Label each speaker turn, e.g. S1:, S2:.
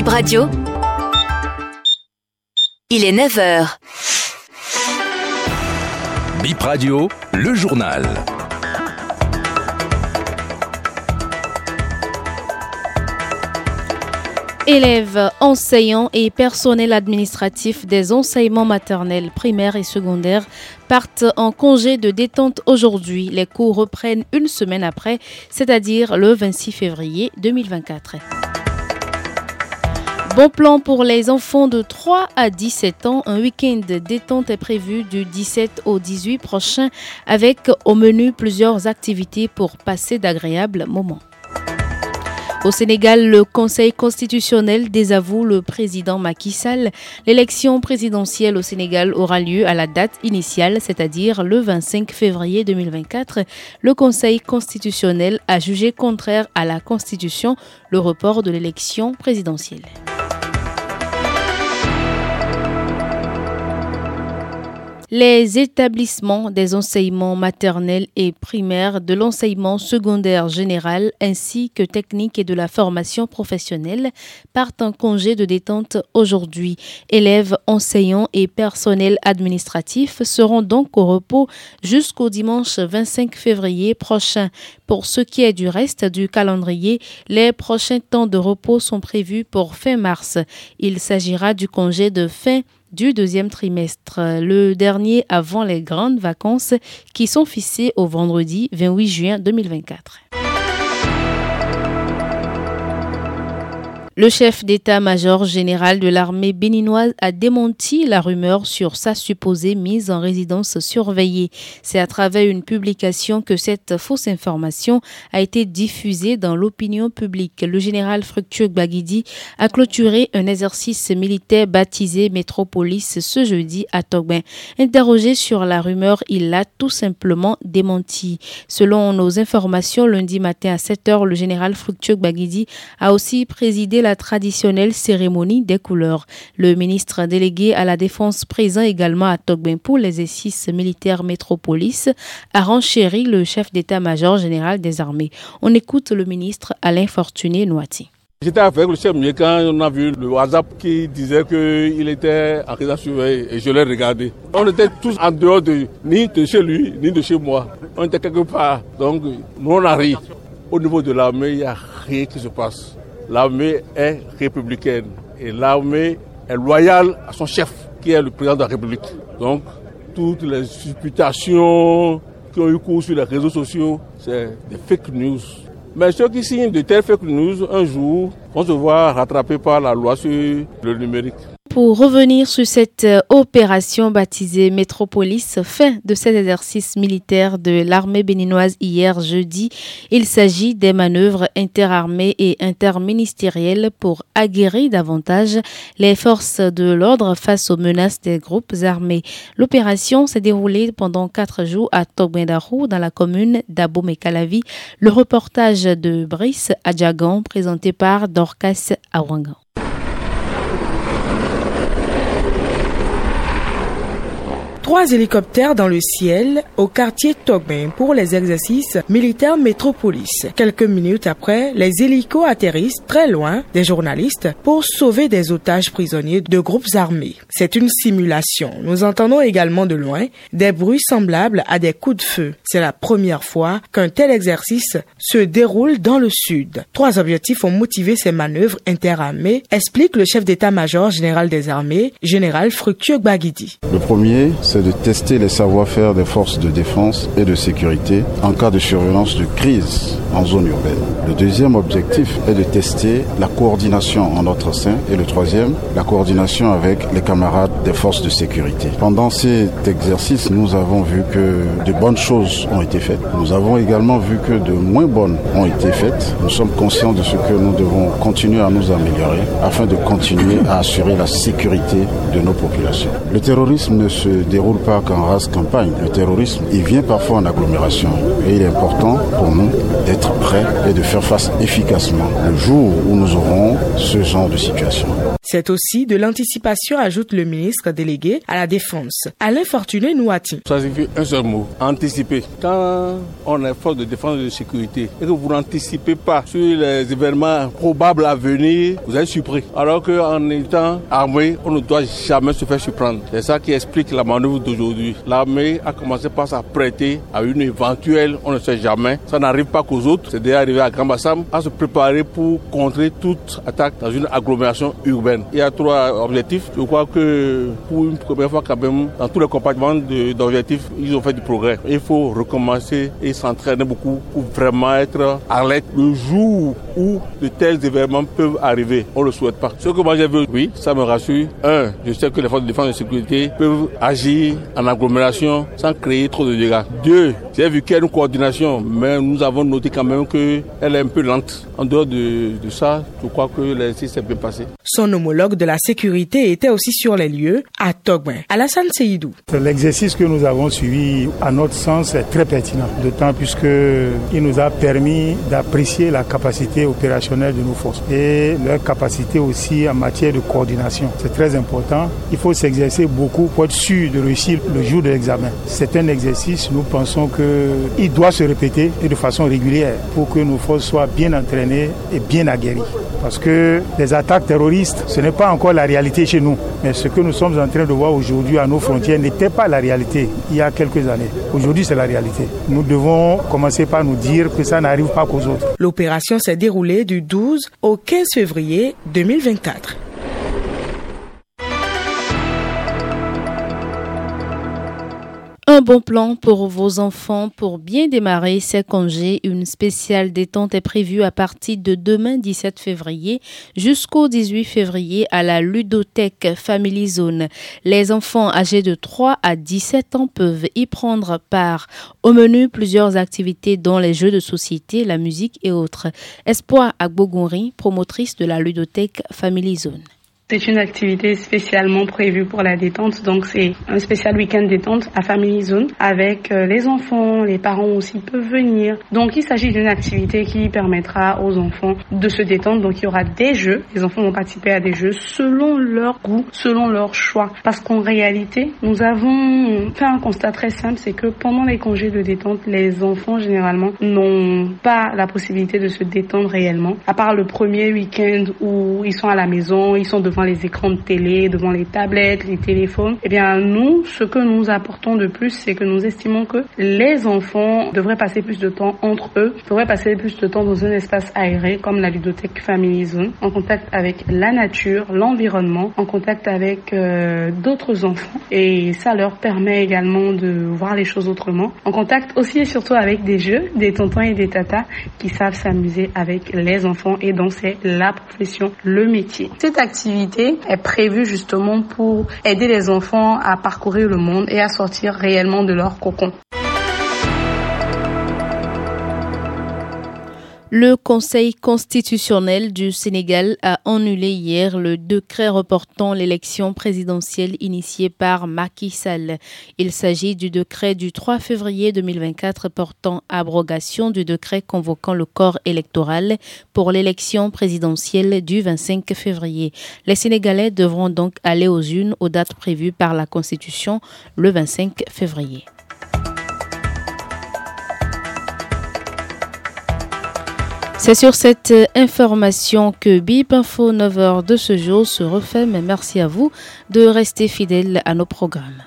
S1: Bip Radio. Il est 9h.
S2: Bip Radio, le journal.
S3: Élèves, enseignants et personnel administratif des enseignements maternels, primaires et secondaires partent en congé de détente aujourd'hui. Les cours reprennent une semaine après, c'est-à-dire le 26 février 2024. Bon plan pour les enfants de 3 à 17 ans. Un week-end détente est prévu du 17 au 18 prochain avec au menu plusieurs activités pour passer d'agréables moments. Au Sénégal, le Conseil constitutionnel désavoue le président Macky Sall. L'élection présidentielle au Sénégal aura lieu à la date initiale, c'est-à-dire le 25 février 2024. Le Conseil constitutionnel a jugé contraire à la Constitution le report de l'élection présidentielle. Les établissements des enseignements maternels et primaires, de l'enseignement secondaire général ainsi que technique et de la formation professionnelle partent en congé de détente aujourd'hui. Élèves, enseignants et personnel administratif seront donc au repos jusqu'au dimanche 25 février prochain. Pour ce qui est du reste du calendrier, les prochains temps de repos sont prévus pour fin mars. Il s'agira du congé de fin du deuxième trimestre, le dernier avant les grandes vacances qui sont fixées au vendredi 28 juin 2024. Le chef d'état-major général de l'armée béninoise a démenti la rumeur sur sa supposée mise en résidence surveillée. C'est à travers une publication que cette fausse information a été diffusée dans l'opinion publique. Le général Fructueux Baguidi a clôturé un exercice militaire baptisé Métropolis ce jeudi à Togbin. Interrogé sur la rumeur, il l'a tout simplement démenti. Selon nos informations, lundi matin à 7 h, le général Fructueux Baguidi a aussi présidé la traditionnelle cérémonie des couleurs. Le ministre délégué à la défense présent également à Togben pour les exercices militaires métropolis a renchéri le chef d'état-major général des armées. On écoute le ministre Alain Fortuné Noati.
S4: J'étais avec le chef quand on a vu le WhatsApp qui disait qu'il était résidence surveillée et je l'ai regardé. On était tous en dehors de ni de chez lui, ni de chez moi. On était quelque part. Donc, nous on a ri. Au niveau de l'armée, il n'y a rien qui se passe l'armée est républicaine et l'armée est loyale à son chef, qui est le président de la République. Donc, toutes les supputations qui ont eu cours sur les réseaux sociaux, c'est des fake news. Mais ceux qui signent de telles fake news, un jour, vont se voir rattrapés par la loi sur le numérique.
S3: Pour revenir sur cette euh, opération baptisée Métropolis, fin de cet exercice militaire de l'armée béninoise hier jeudi, il s'agit des manœuvres interarmées et interministérielles pour aguerrir davantage les forces de l'ordre face aux menaces des groupes armés. L'opération s'est déroulée pendant quatre jours à Togbendarou, dans la commune d'Abomey-Calavi. Le reportage de Brice Adjagan, présenté par Dorcas Awangan.
S5: Trois hélicoptères dans le ciel au quartier Togben pour les exercices militaires métropolis. Quelques minutes après, les hélicos atterrissent très loin des journalistes pour sauver des otages prisonniers de groupes armés. C'est une simulation. Nous entendons également de loin des bruits semblables à des coups de feu. C'est la première fois qu'un tel exercice se déroule dans le sud. Trois objectifs ont motivé ces manœuvres interarmées, explique le chef d'état-major général des armées, général Fructueux Baguidi.
S6: Le premier, c'est de tester les savoir-faire des forces de défense et de sécurité en cas de surveillance de crise en zone urbaine. Le deuxième objectif est de tester la coordination en notre sein et le troisième, la coordination avec les camarades des forces de sécurité. Pendant cet exercice, nous avons vu que de bonnes choses ont été faites. Nous avons également vu que de moins bonnes ont été faites. Nous sommes conscients de ce que nous devons continuer à nous améliorer afin de continuer à assurer la sécurité de nos populations. Le terrorisme ne se déroule pas qu'en race campagne. Le terrorisme, il vient parfois en agglomération. Et il est important pour nous d'être prêts et de faire face efficacement le jour où nous aurons ce genre de situation.
S5: C'est aussi de l'anticipation, ajoute le ministre délégué à la Défense. Alain Fortuné Nouati.
S4: Ça signifie un seul mot, anticiper. Quand on est force de défense et de sécurité et que vous n'anticipez pas sur les événements probables à venir, vous êtes surpris. Alors qu'en étant armé, on ne doit jamais se faire surprendre. C'est ça qui explique la manœuvre d'aujourd'hui. L'armée a commencé par s'apprêter à une éventuelle, on ne sait jamais. Ça n'arrive pas qu'aux autres. C'est déjà arrivé à Gambassam à se préparer pour contrer toute attaque dans une agglomération urbaine. Il y a trois objectifs. Je crois que pour une première fois quand même, dans tous les compartiments d'objectifs, ils ont fait du progrès. Il faut recommencer et s'entraîner beaucoup pour vraiment être alerte le jour où de tels événements peuvent arriver. On ne le souhaite pas. Ce que moi j'ai vu, oui, ça me rassure. Un, je sais que les forces de défense et de sécurité peuvent agir en agglomération sans créer trop de dégâts. Deux, j'ai vu qu'il y a une coordination, mais nous avons noté quand même qu'elle est un peu lente. En dehors de, de ça, je crois que l'exercice s'est bien passé.
S5: Son homologue de la sécurité était aussi sur les lieux à Togben. Alassane Seydou.
S1: L'exercice que nous avons suivi, à notre sens, est très pertinent, d'autant puisqu'il nous a permis d'apprécier la capacité opérationnelle de nos forces et leur capacité aussi en matière de coordination. C'est très important. Il faut s'exercer beaucoup pour être sûr de réussir le jour de l'examen. C'est un exercice, nous pensons qu'il doit se répéter et de façon régulière pour que nos forces soient bien entraînées et bien aguerries. Parce que les attaques terroristes, ce n'est pas encore la réalité chez nous. Mais ce que nous sommes en train de voir aujourd'hui à nos frontières n'était pas la réalité il y a quelques années. Aujourd'hui, c'est la réalité. Nous devons commencer par nous dire que ça n'arrive pas qu'aux autres.
S5: L'opération s'est déroulée du 12 au 15 février 2024.
S3: Un bon plan pour vos enfants pour bien démarrer ces congés. Une spéciale détente est prévue à partir de demain 17 février jusqu'au 18 février à la ludothèque Family Zone. Les enfants âgés de 3 à 17 ans peuvent y prendre part. Au menu, plusieurs activités dont les jeux de société, la musique et autres. Espoir Agbogonri, promotrice de la ludothèque Family Zone.
S7: C'est une activité spécialement prévue pour la détente, donc c'est un spécial week-end détente à Family Zone avec euh, les enfants, les parents aussi peuvent venir. Donc il s'agit d'une activité qui permettra aux enfants de se détendre. Donc il y aura des jeux, les enfants vont participer à des jeux selon leur goût, selon leur choix. Parce qu'en réalité, nous avons fait un constat très simple, c'est que pendant les congés de détente, les enfants généralement n'ont pas la possibilité de se détendre réellement, à part le premier week-end où ils sont à la maison, ils sont devant les écrans de télé, devant les tablettes, les téléphones, eh bien nous, ce que nous apportons de plus, c'est que nous estimons que les enfants devraient passer plus de temps entre eux, devraient passer plus de temps dans un espace aéré comme la ludothèque Family Zone, en contact avec la nature, l'environnement, en contact avec euh, d'autres enfants. Et ça leur permet également de voir les choses autrement, en contact aussi et surtout avec des jeux, des tontons et des tatas qui savent s'amuser avec les enfants et donc c'est la profession, le métier. Cette activité est prévue justement pour aider les enfants à parcourir le monde et à sortir réellement de leur cocon.
S3: Le Conseil constitutionnel du Sénégal a annulé hier le décret reportant l'élection présidentielle initiée par Macky Sall. Il s'agit du décret du 3 février 2024 portant abrogation du décret convoquant le corps électoral pour l'élection présidentielle du 25 février. Les Sénégalais devront donc aller aux unes aux dates prévues par la Constitution le 25 février. C'est sur cette information que BIP Info 9h de ce jour se mais merci à vous de rester fidèles à nos programmes.